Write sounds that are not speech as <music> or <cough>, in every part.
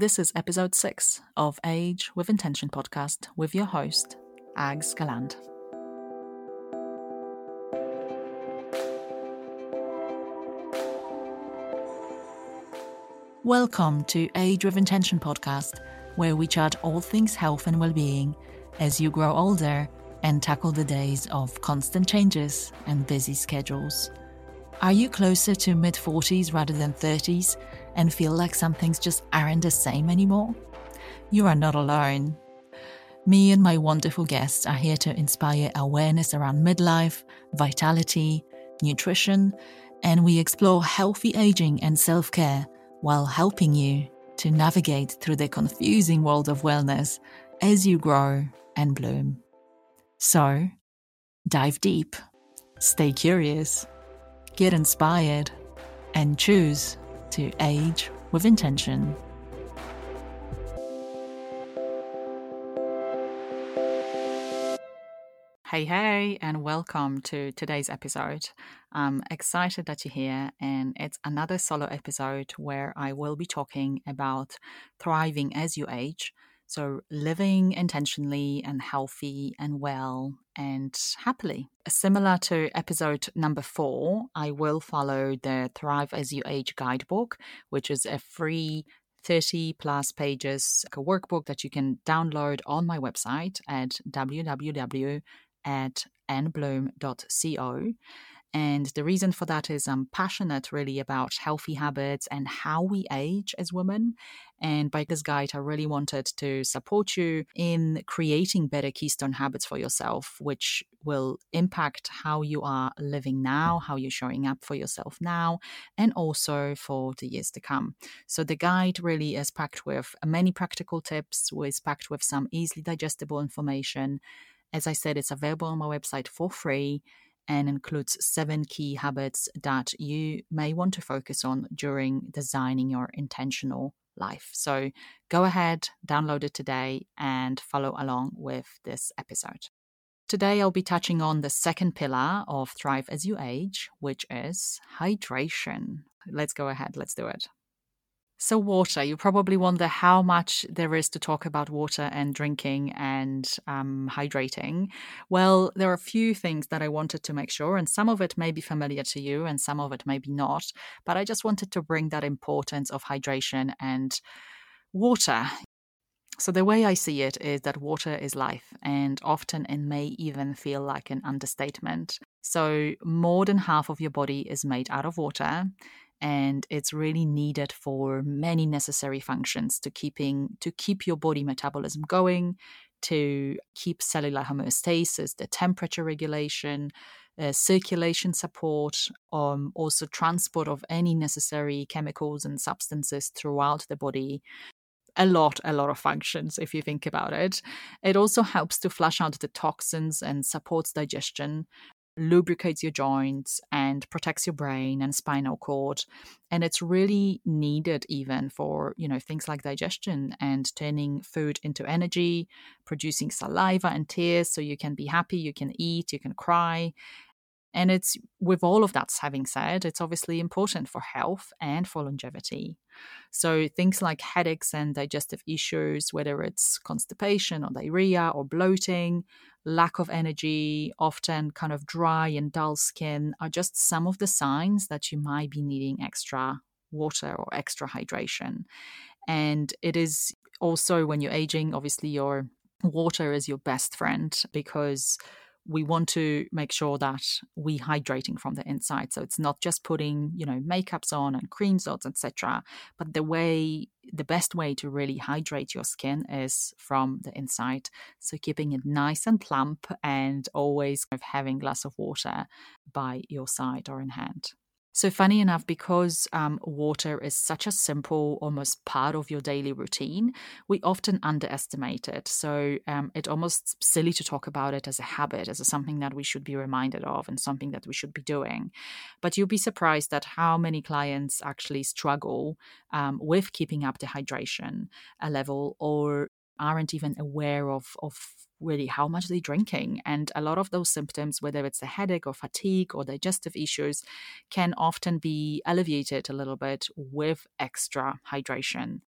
This is episode 6 of Age with Intention podcast with your host, Ags Galland. Welcome to Age with Intention podcast, where we chat all things health and well-being as you grow older and tackle the days of constant changes and busy schedules. Are you closer to mid 40s rather than 30s and feel like some things just aren't the same anymore? You are not alone. Me and my wonderful guests are here to inspire awareness around midlife, vitality, nutrition, and we explore healthy aging and self care while helping you to navigate through the confusing world of wellness as you grow and bloom. So, dive deep, stay curious, get inspired, and choose to age with intention. Hey, hey, and welcome to today's episode. I'm excited that you're here, and it's another solo episode where I will be talking about thriving as you age. So, living intentionally and healthy and well and happily. Similar to episode number four, I will follow the Thrive as You Age guidebook, which is a free 30 plus pages like a workbook that you can download on my website at www at andbloom.co. And the reason for that is I'm passionate really about healthy habits and how we age as women. And by this guide, I really wanted to support you in creating better keystone habits for yourself, which will impact how you are living now, how you're showing up for yourself now, and also for the years to come. So the guide really is packed with many practical tips, is packed with some easily digestible information as I said, it's available on my website for free and includes seven key habits that you may want to focus on during designing your intentional life. So go ahead, download it today, and follow along with this episode. Today, I'll be touching on the second pillar of Thrive as You Age, which is hydration. Let's go ahead, let's do it. So, water, you probably wonder how much there is to talk about water and drinking and um, hydrating. Well, there are a few things that I wanted to make sure, and some of it may be familiar to you and some of it may be not. But I just wanted to bring that importance of hydration and water. So, the way I see it is that water is life, and often it may even feel like an understatement. So, more than half of your body is made out of water and it's really needed for many necessary functions to keeping to keep your body metabolism going to keep cellular homeostasis the temperature regulation uh, circulation support um, also transport of any necessary chemicals and substances throughout the body a lot, a lot of functions if you think about it. It also helps to flush out the toxins and supports digestion, lubricates your joints and protects your brain and spinal cord. And it's really needed even for you know things like digestion and turning food into energy producing saliva and tears so you can be happy you can eat you can cry and it's with all of that having said, it's obviously important for health and for longevity. So things like headaches and digestive issues, whether it's constipation or diarrhea or bloating, lack of energy, often kind of dry and dull skin, are just some of the signs that you might be needing extra water or extra hydration. And it is also when you're aging, obviously your water is your best friend because we want to make sure that we hydrating from the inside. So it's not just putting you know makeups on and creams on etc but the way the best way to really hydrate your skin is from the inside. So keeping it nice and plump and always kind of having a glass of water by your side or in hand so, funny enough, because um, water is such a simple, almost part of your daily routine, we often underestimate it. So, um, it's almost silly to talk about it as a habit, as a something that we should be reminded of and something that we should be doing. But you'll be surprised at how many clients actually struggle um, with keeping up the hydration uh, level or aren't even aware of, of really how much they're drinking. And a lot of those symptoms, whether it's a headache or fatigue or digestive issues, can often be alleviated a little bit with extra hydration.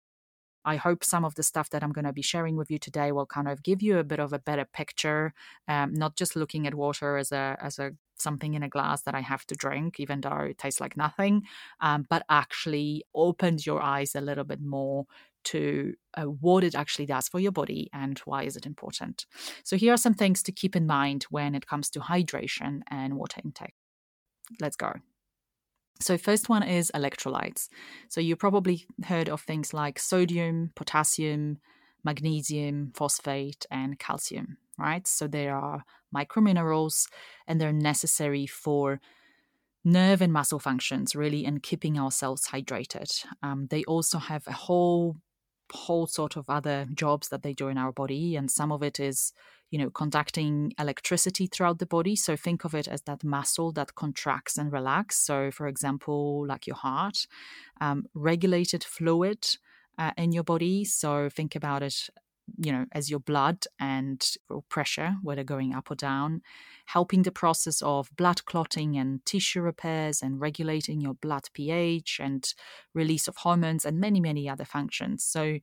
I hope some of the stuff that I'm going to be sharing with you today will kind of give you a bit of a better picture, um, not just looking at water as a as a something in a glass that I have to drink, even though it tastes like nothing, um, but actually opens your eyes a little bit more to uh, what it actually does for your body and why is it important. So here are some things to keep in mind when it comes to hydration and water intake. Let's go. So, first one is electrolytes. So, you probably heard of things like sodium, potassium, magnesium, phosphate, and calcium, right? So, they are microminerals and they're necessary for nerve and muscle functions, really, and keeping ourselves hydrated. Um, they also have a whole whole sort of other jobs that they do in our body and some of it is you know conducting electricity throughout the body. So think of it as that muscle that contracts and relax. So for example like your heart um, regulated fluid uh, in your body. So think about it you know as your blood and pressure whether going up or down helping the process of blood clotting and tissue repairs and regulating your blood ph and release of hormones and many many other functions. So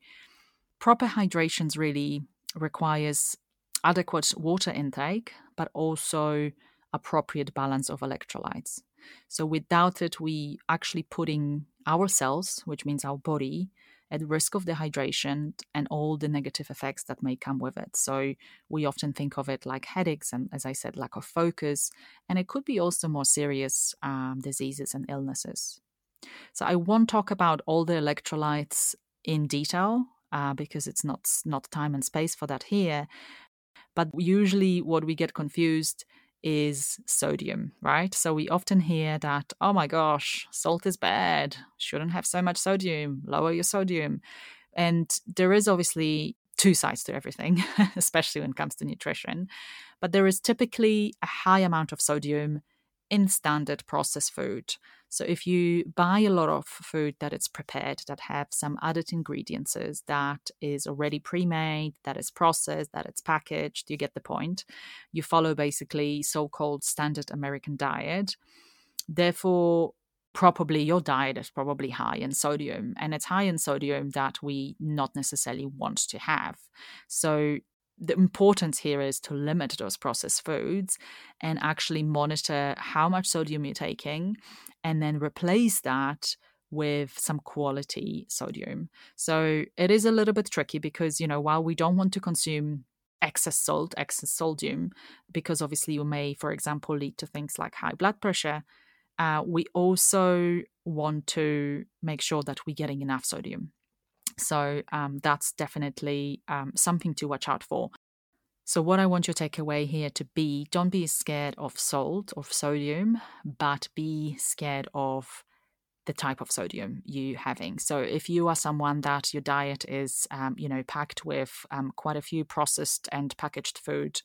proper hydration really requires adequate water intake but also appropriate balance of electrolytes. So without it we actually putting our cells which means our body at risk of dehydration and all the negative effects that may come with it. So we often think of it like headaches and, as I said, lack of focus, and it could be also more serious um, diseases and illnesses. So I won't talk about all the electrolytes in detail uh, because it's not not time and space for that here. But usually, what we get confused is sodium, right? So we often hear that, oh my gosh, salt is bad, shouldn't have so much sodium, lower your sodium. And there is obviously two sides to everything, <laughs> especially when it comes to nutrition. But there is typically a high amount of sodium in standard processed food. So if you buy a lot of food that is prepared, that have some added ingredients, that is already pre-made, that is processed, that it's packaged, you get the point. You follow basically so-called standard American diet. Therefore, probably your diet is probably high in sodium and it's high in sodium that we not necessarily want to have so the importance here is to limit those processed foods and actually monitor how much sodium you're taking and then replace that with some quality sodium. So it is a little bit tricky because, you know, while we don't want to consume excess salt, excess sodium, because obviously you may, for example, lead to things like high blood pressure, uh, we also want to make sure that we're getting enough sodium. So um, that's definitely um, something to watch out for. So, what I want your takeaway here to be don't be scared of salt or sodium, but be scared of the type of sodium you having. So, if you are someone that your diet is, um, you know, packed with um, quite a few processed and packaged food,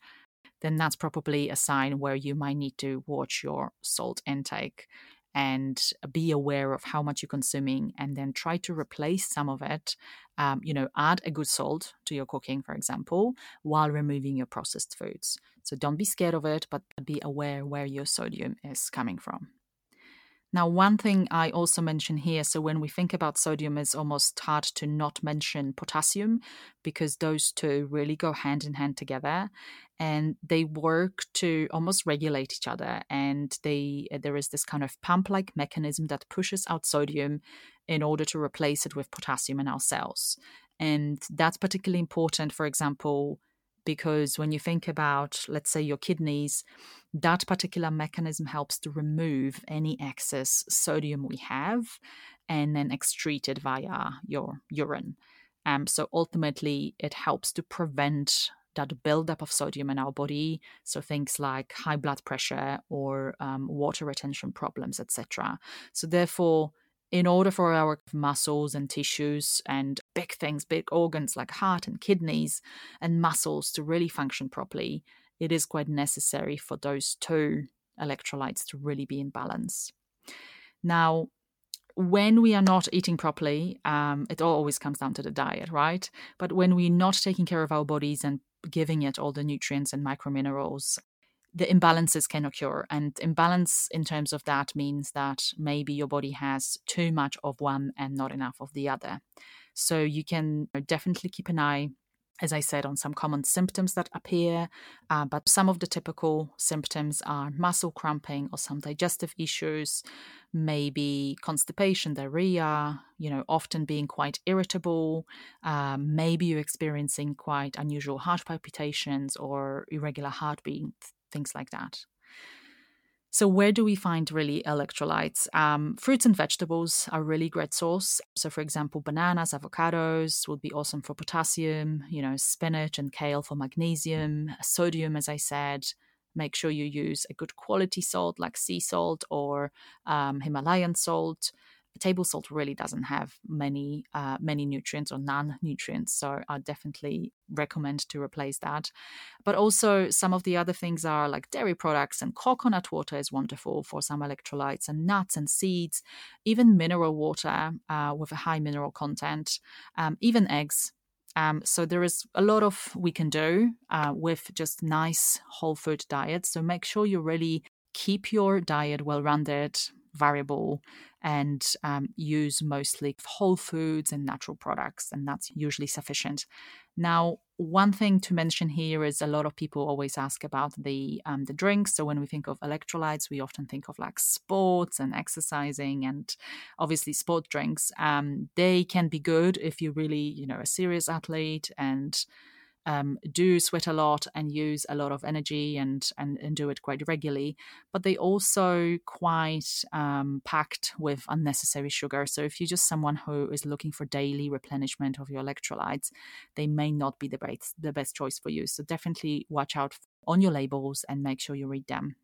then that's probably a sign where you might need to watch your salt intake and be aware of how much you're consuming and then try to replace some of it um, you know add a good salt to your cooking for example while removing your processed foods. So don't be scared of it but be aware where your sodium is coming from now, one thing I also mention here so when we think about sodium, it's almost hard to not mention potassium because those two really go hand in hand together and they work to almost regulate each other. And they there is this kind of pump like mechanism that pushes out sodium in order to replace it with potassium in our cells. And that's particularly important, for example, because when you think about, let's say, your kidneys, that particular mechanism helps to remove any excess sodium we have and then excrete it via your urine. Um, so ultimately, it helps to prevent that buildup of sodium in our body. So things like high blood pressure or um, water retention problems, etc. So therefore, in order for our muscles and tissues and big things, big organs like heart and kidneys and muscles to really function properly, it is quite necessary for those two electrolytes to really be in balance. Now, when we are not eating properly, um, it always comes down to the diet, right? But when we're not taking care of our bodies and giving it all the nutrients and microminerals the imbalances can occur. And imbalance in terms of that means that maybe your body has too much of one and not enough of the other. So you can definitely keep an eye as I said, on some common symptoms that appear, uh, but some of the typical symptoms are muscle cramping or some digestive issues, maybe constipation, diarrhea, you know, often being quite irritable. Um, maybe you're experiencing quite unusual heart palpitations or irregular heartbeat, things like that. So, where do we find really electrolytes? Um, fruits and vegetables are really great source. So, for example, bananas, avocados would be awesome for potassium. You know, spinach and kale for magnesium, sodium, as I said. Make sure you use a good quality salt like sea salt or um, Himalayan salt table salt really doesn't have many uh, many nutrients or none nutrients so i definitely recommend to replace that. But also some of the other things are like dairy products and coconut water is wonderful for some electrolytes and nuts and seeds. Even mineral water uh, with a high mineral content um, even eggs. Um, so there is a lot of we can do uh, with just nice whole food diets. So make sure you really keep your diet well rounded variable and um, use mostly whole foods and natural products, and that's usually sufficient. Now, one thing to mention here is a lot of people always ask about the um, the drinks. So when we think of electrolytes, we often think of like sports and exercising, and obviously sport drinks. Um, they can be good if you're really you know a serious athlete and um, do sweat a lot and use a lot of energy and, and, and do it quite regularly, but they also quite um, packed with unnecessary sugar. So if you're just someone who is looking for daily replenishment of your electrolytes, they may not be the best the best choice for you. So definitely watch out on your labels and make sure you read them.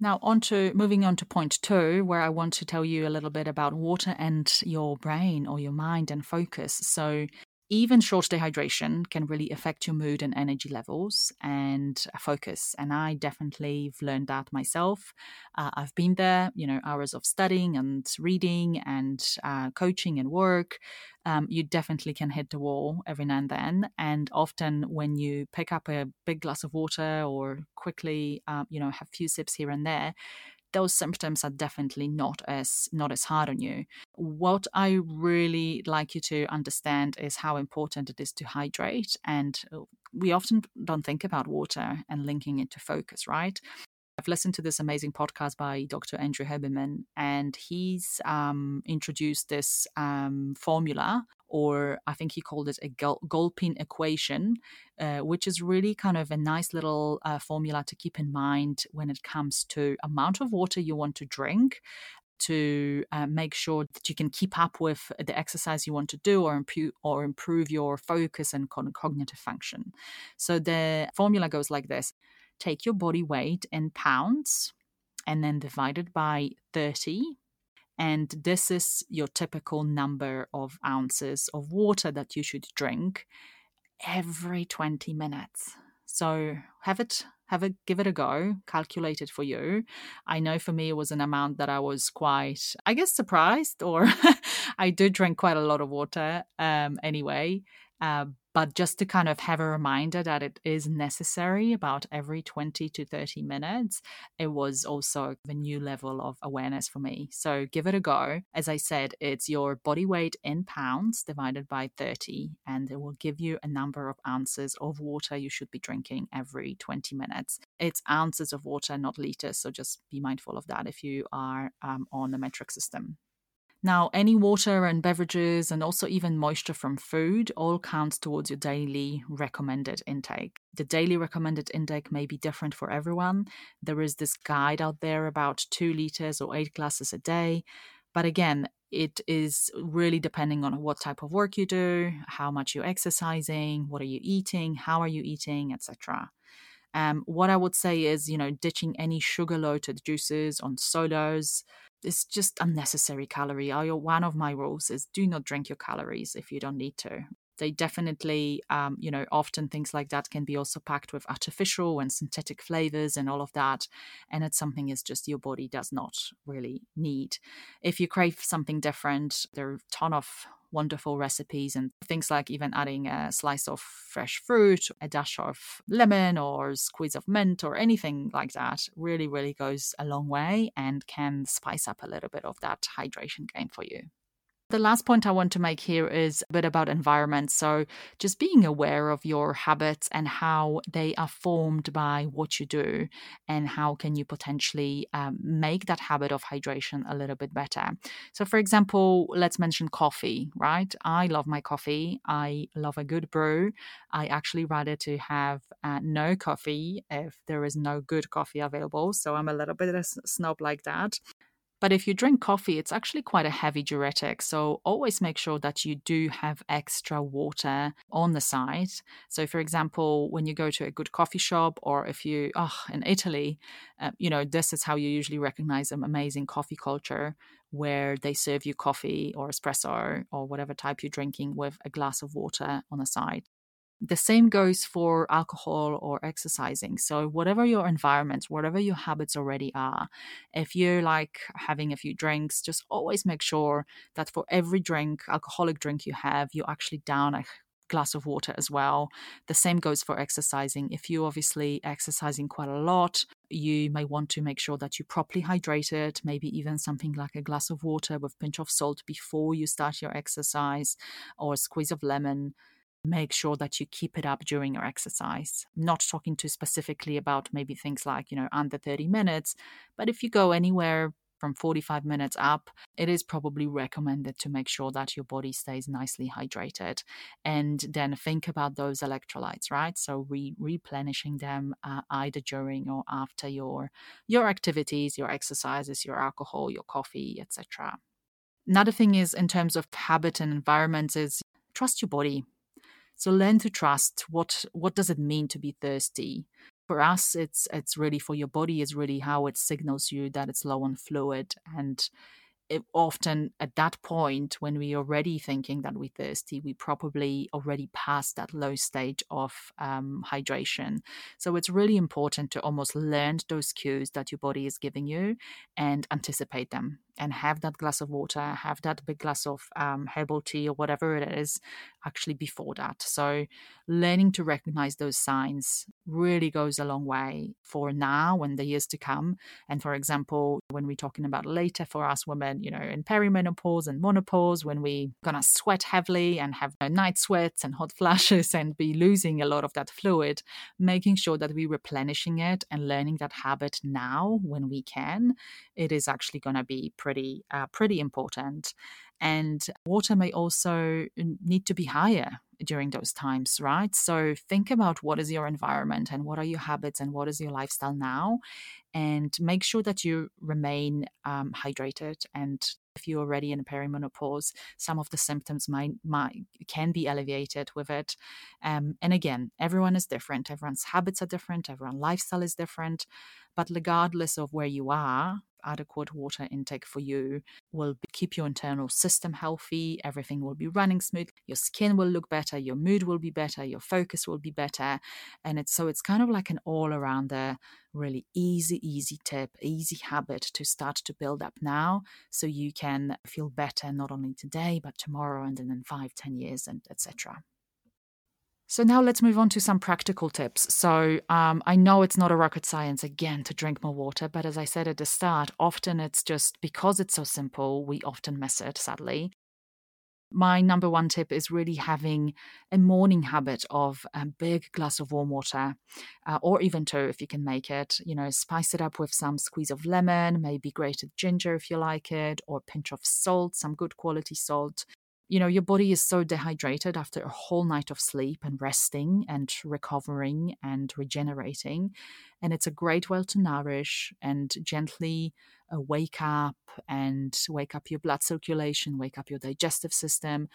Now, on to moving on to point two, where I want to tell you a little bit about water and your brain or your mind and focus. So, even short dehydration can really affect your mood and energy levels and focus. And I definitely learned that myself. Uh, I've been there, you know, hours of studying and reading and uh, coaching and work. Um, you definitely can hit the wall every now and then. And often, when you pick up a big glass of water or quickly, uh, you know, have a few sips here and there, those symptoms are definitely not as not as hard on you. What I really like you to understand is how important it is to hydrate and uh, we often don't think about water and linking it to focus, right? I've listened to this amazing podcast by Dr. Andrew Huberman, and he's um, introduced this um, formula, or I think he called it a Galpin equation, uh, which is really kind of a nice little uh, formula to keep in mind when it comes to amount of water you want to drink to uh, make sure that you can keep up with the exercise you want to do or improve or improve your focus and cognitive function. So the formula goes like this take your body weight in pounds and then divide it by 30. And this is your typical number of ounces of water that you should drink every 20 minutes. So have it have a give it a go calculate it for you i know for me it was an amount that i was quite i guess surprised or <laughs> i do drink quite a lot of water um anyway uh, but just to kind of have a reminder that it is necessary about every 20 to 30 minutes, it was also a new level of awareness for me. So give it a go. As I said, it's your body weight in pounds divided by 30, and it will give you a number of ounces of water you should be drinking every 20 minutes. It's ounces of water, not liters. So just be mindful of that if you are um, on the metric system. Now, any water and beverages and also even moisture from food all counts towards your daily recommended intake. The daily recommended intake may be different for everyone. There is this guide out there about two liters or eight glasses a day. But again, it is really depending on what type of work you do, how much you're exercising, what are you eating, how are you eating, etc. Um, what I would say is, you know, ditching any sugar loaded juices on sodas, it's just unnecessary calorie. I, one of my rules is do not drink your calories if you don't need to. They definitely, um, you know, often things like that can be also packed with artificial and synthetic flavors and all of that. And it's something is just your body does not really need. If you crave something different, there are a ton of wonderful recipes and things like even adding a slice of fresh fruit, a dash of lemon or a squeeze of mint or anything like that really, really goes a long way and can spice up a little bit of that hydration game for you. The last point I want to make here is a bit about environment. So, just being aware of your habits and how they are formed by what you do, and how can you potentially um, make that habit of hydration a little bit better. So, for example, let's mention coffee, right? I love my coffee. I love a good brew. I actually rather to have uh, no coffee if there is no good coffee available. So, I'm a little bit of a snob like that. But if you drink coffee, it's actually quite a heavy diuretic. So always make sure that you do have extra water on the side. So, for example, when you go to a good coffee shop, or if you, oh, in Italy, uh, you know, this is how you usually recognize an amazing coffee culture where they serve you coffee or espresso or whatever type you're drinking with a glass of water on the side. The same goes for alcohol or exercising. So, whatever your environment, whatever your habits already are, if you're like having a few drinks, just always make sure that for every drink, alcoholic drink you have, you actually down a glass of water as well. The same goes for exercising. If you're obviously exercising quite a lot, you may want to make sure that you're properly hydrated, maybe even something like a glass of water with pinch of salt before you start your exercise or a squeeze of lemon make sure that you keep it up during your exercise. Not talking too specifically about maybe things like, you know, under 30 minutes, but if you go anywhere from 45 minutes up, it is probably recommended to make sure that your body stays nicely hydrated. And then think about those electrolytes, right? So re- replenishing them uh, either during or after your your activities, your exercises, your alcohol, your coffee, etc. Another thing is in terms of habit and environment is trust your body so learn to trust what what does it mean to be thirsty. For us, it's it's really for your body is really how it signals you that it's low on fluid. And it, often at that point when we're already thinking that we're thirsty we probably already passed that low stage of um, hydration. So it's really important to almost learn those cues that your body is giving you and anticipate them and have that glass of water, have that big glass of um, herbal tea or whatever it is actually before that. So, learning to recognize those signs really goes a long way for now and the years to come. And for example, when we're talking about later for us women, you know, in perimenopause and menopause, when we're gonna sweat heavily and have night sweats and hot <laughs> flashes and be losing a lot of that fluid, making sure that we're replenishing it and learning that habit now when we can, it is actually gonna be pretty uh, pretty important. And water may also need to be higher during those times, right? So think about what is your environment and what are your habits and what is your lifestyle now, and make sure that you remain um, hydrated. And if you're already in perimenopause, some of the symptoms might, might can be alleviated with it. Um, and again, everyone is different. Everyone's habits are different. Everyone's lifestyle is different. But regardless of where you are, adequate water intake for you will keep your internal system healthy. Everything will be running smooth. Your skin will look better. Your mood will be better. Your focus will be better. And it's so it's kind of like an all around the really easy, easy tip, easy habit to start to build up now so you can feel better not only today, but tomorrow and then in five, ten years and etc. So now let's move on to some practical tips. So um, I know it's not a rocket science again to drink more water, but as I said at the start, often it's just because it's so simple, we often miss it, sadly. My number one tip is really having a morning habit of a big glass of warm water, uh, or even two if you can make it. You know, spice it up with some squeeze of lemon, maybe grated ginger if you like it, or a pinch of salt, some good quality salt you know, your body is so dehydrated after a whole night of sleep and resting and recovering and regenerating. And it's a great way to nourish and gently uh, wake up and wake up your blood circulation, wake up your digestive system.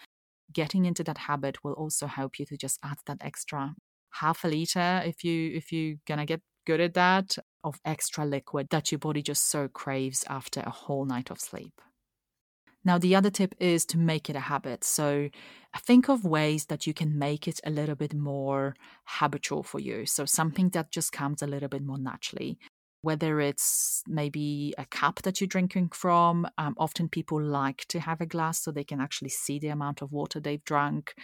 Getting into that habit will also help you to just add that extra half a liter if you if you're gonna get good at that of extra liquid that your body just so craves after a whole night of sleep. Now, the other tip is to make it a habit. So, think of ways that you can make it a little bit more habitual for you. So, something that just comes a little bit more naturally. Whether it's maybe a cup that you're drinking from, um, often people like to have a glass so they can actually see the amount of water they've drunk.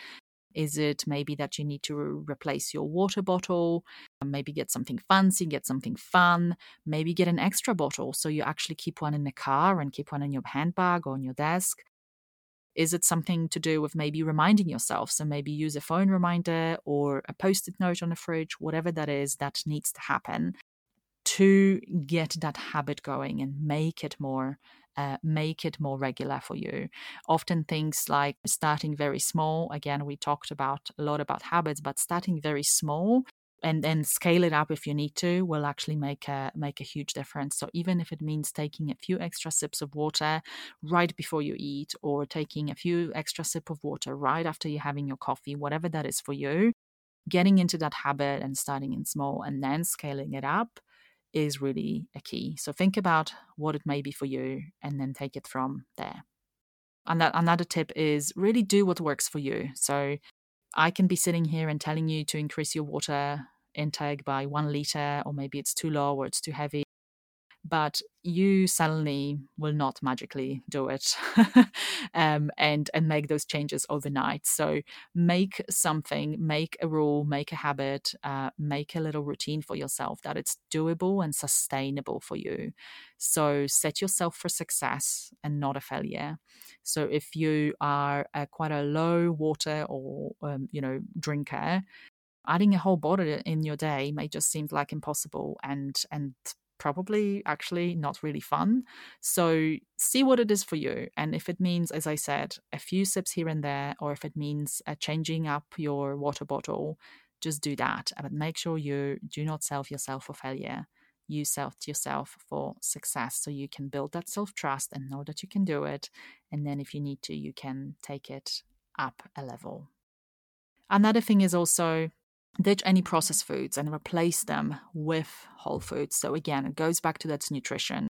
Is it maybe that you need to re- replace your water bottle? Maybe get something fancy, get something fun. Maybe get an extra bottle so you actually keep one in the car and keep one in your handbag or on your desk. Is it something to do with maybe reminding yourself? So maybe use a phone reminder or a post it note on the fridge, whatever that is that needs to happen to get that habit going and make it more uh, make it more regular for you. Often things like starting very small. Again, we talked about a lot about habits, but starting very small and then scale it up if you need to will actually make a make a huge difference so even if it means taking a few extra sips of water right before you eat or taking a few extra sip of water right after you're having your coffee whatever that is for you getting into that habit and starting in small and then scaling it up is really a key. So think about what it may be for you and then take it from there. And that another tip is really do what works for you. So I can be sitting here and telling you to increase your water intake by one liter, or maybe it's too low or it's too heavy but you suddenly will not magically do it <laughs> um, and and make those changes overnight. So make something, make a rule, make a habit, uh, make a little routine for yourself that it's doable and sustainable for you. So set yourself for success and not a failure. So if you are a, quite a low water or um, you know drinker, adding a whole bottle in your day may just seem like impossible and and probably actually not really fun. So see what it is for you. And if it means, as I said, a few sips here and there, or if it means uh, changing up your water bottle, just do that. But make sure you do not self yourself for failure. You self yourself for success so you can build that self trust and know that you can do it. And then if you need to, you can take it up a level. Another thing is also ditch any processed foods and replace them with whole foods. So, again, it goes back to that nutrition.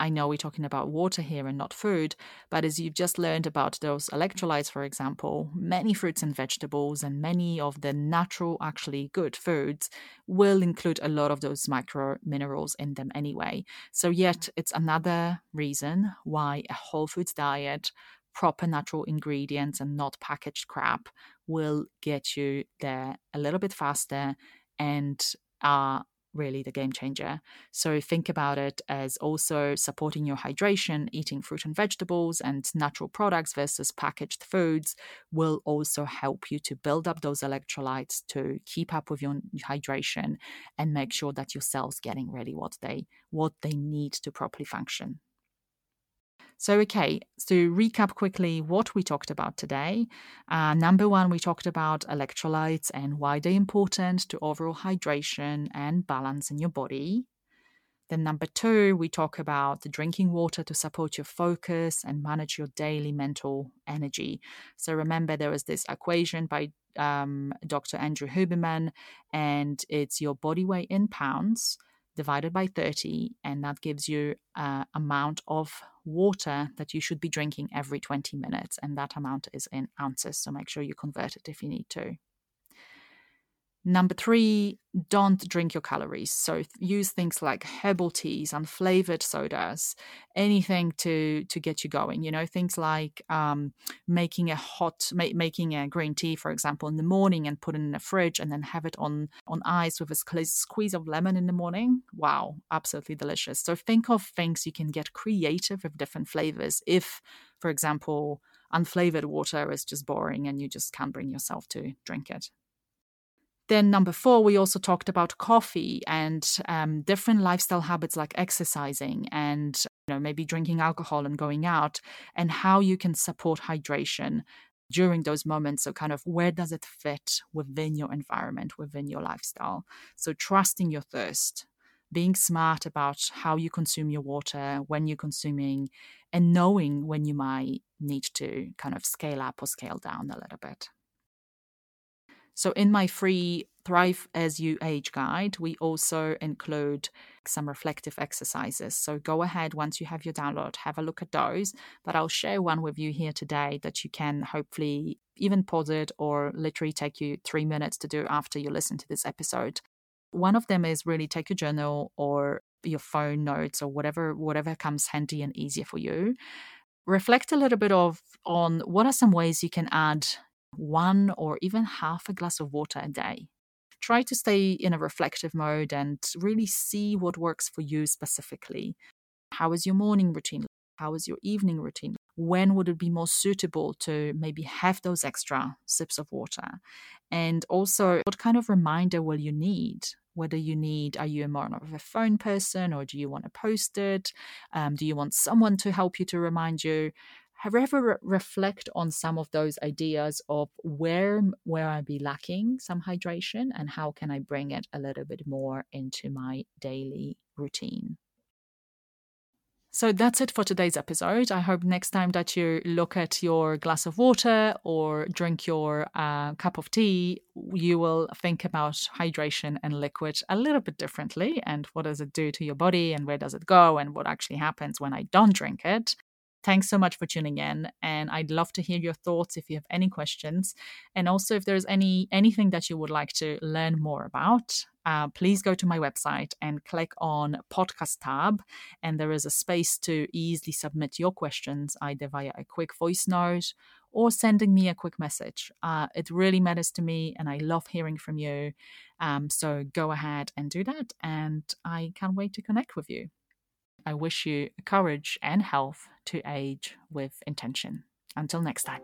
I know we're talking about water here and not food, but as you've just learned about those electrolytes, for example, many fruits and vegetables and many of the natural, actually good foods will include a lot of those micro minerals in them anyway. So, yet it's another reason why a whole foods diet proper natural ingredients and not packaged crap will get you there a little bit faster and are really the game changer. So think about it as also supporting your hydration, eating fruit and vegetables and natural products versus packaged foods will also help you to build up those electrolytes to keep up with your hydration and make sure that your cells getting ready what they what they need to properly function. So, okay, so recap quickly what we talked about today. Uh, number one, we talked about electrolytes and why they're important to overall hydration and balance in your body. Then, number two, we talk about the drinking water to support your focus and manage your daily mental energy. So, remember, there was this equation by um, Dr. Andrew Huberman, and it's your body weight in pounds divided by 30 and that gives you uh, amount of water that you should be drinking every 20 minutes and that amount is in ounces so make sure you convert it if you need to Number three, don't drink your calories. So use things like herbal teas, unflavored sodas, anything to to get you going. You know, things like um, making a hot, ma- making a green tea, for example, in the morning and put it in the fridge, and then have it on on ice with a squeeze of lemon in the morning. Wow, absolutely delicious. So think of things you can get creative with different flavors. If, for example, unflavored water is just boring and you just can't bring yourself to drink it. Then, number four, we also talked about coffee and um, different lifestyle habits like exercising and you know, maybe drinking alcohol and going out, and how you can support hydration during those moments. So, kind of where does it fit within your environment, within your lifestyle? So, trusting your thirst, being smart about how you consume your water, when you're consuming, and knowing when you might need to kind of scale up or scale down a little bit. So, in my free Thrive as You Age guide, we also include some reflective exercises. So, go ahead once you have your download, have a look at those. But I'll share one with you here today that you can hopefully even pause it or literally take you three minutes to do after you listen to this episode. One of them is really take your journal or your phone notes or whatever whatever comes handy and easier for you reflect a little bit of on what are some ways you can add one or even half a glass of water a day. Try to stay in a reflective mode and really see what works for you specifically. How is your morning routine? How is your evening routine? when would it be more suitable to maybe have those extra sips of water? And also, what kind of reminder will you need? Whether you need, are you more of a phone person or do you want to post it? Um, do you want someone to help you to remind you? Have you ever re- reflect on some of those ideas of where where I be lacking some hydration and how can I bring it a little bit more into my daily routine? So that's it for today's episode. I hope next time that you look at your glass of water or drink your uh, cup of tea, you will think about hydration and liquid a little bit differently and what does it do to your body and where does it go and what actually happens when I don't drink it. Thanks so much for tuning in, and I'd love to hear your thoughts if you have any questions, and also if there's any anything that you would like to learn more about. Uh, please go to my website and click on podcast tab, and there is a space to easily submit your questions either via a quick voice note or sending me a quick message. Uh, it really matters to me, and I love hearing from you. Um, so go ahead and do that, and I can't wait to connect with you. I wish you courage and health to age with intention. Until next time.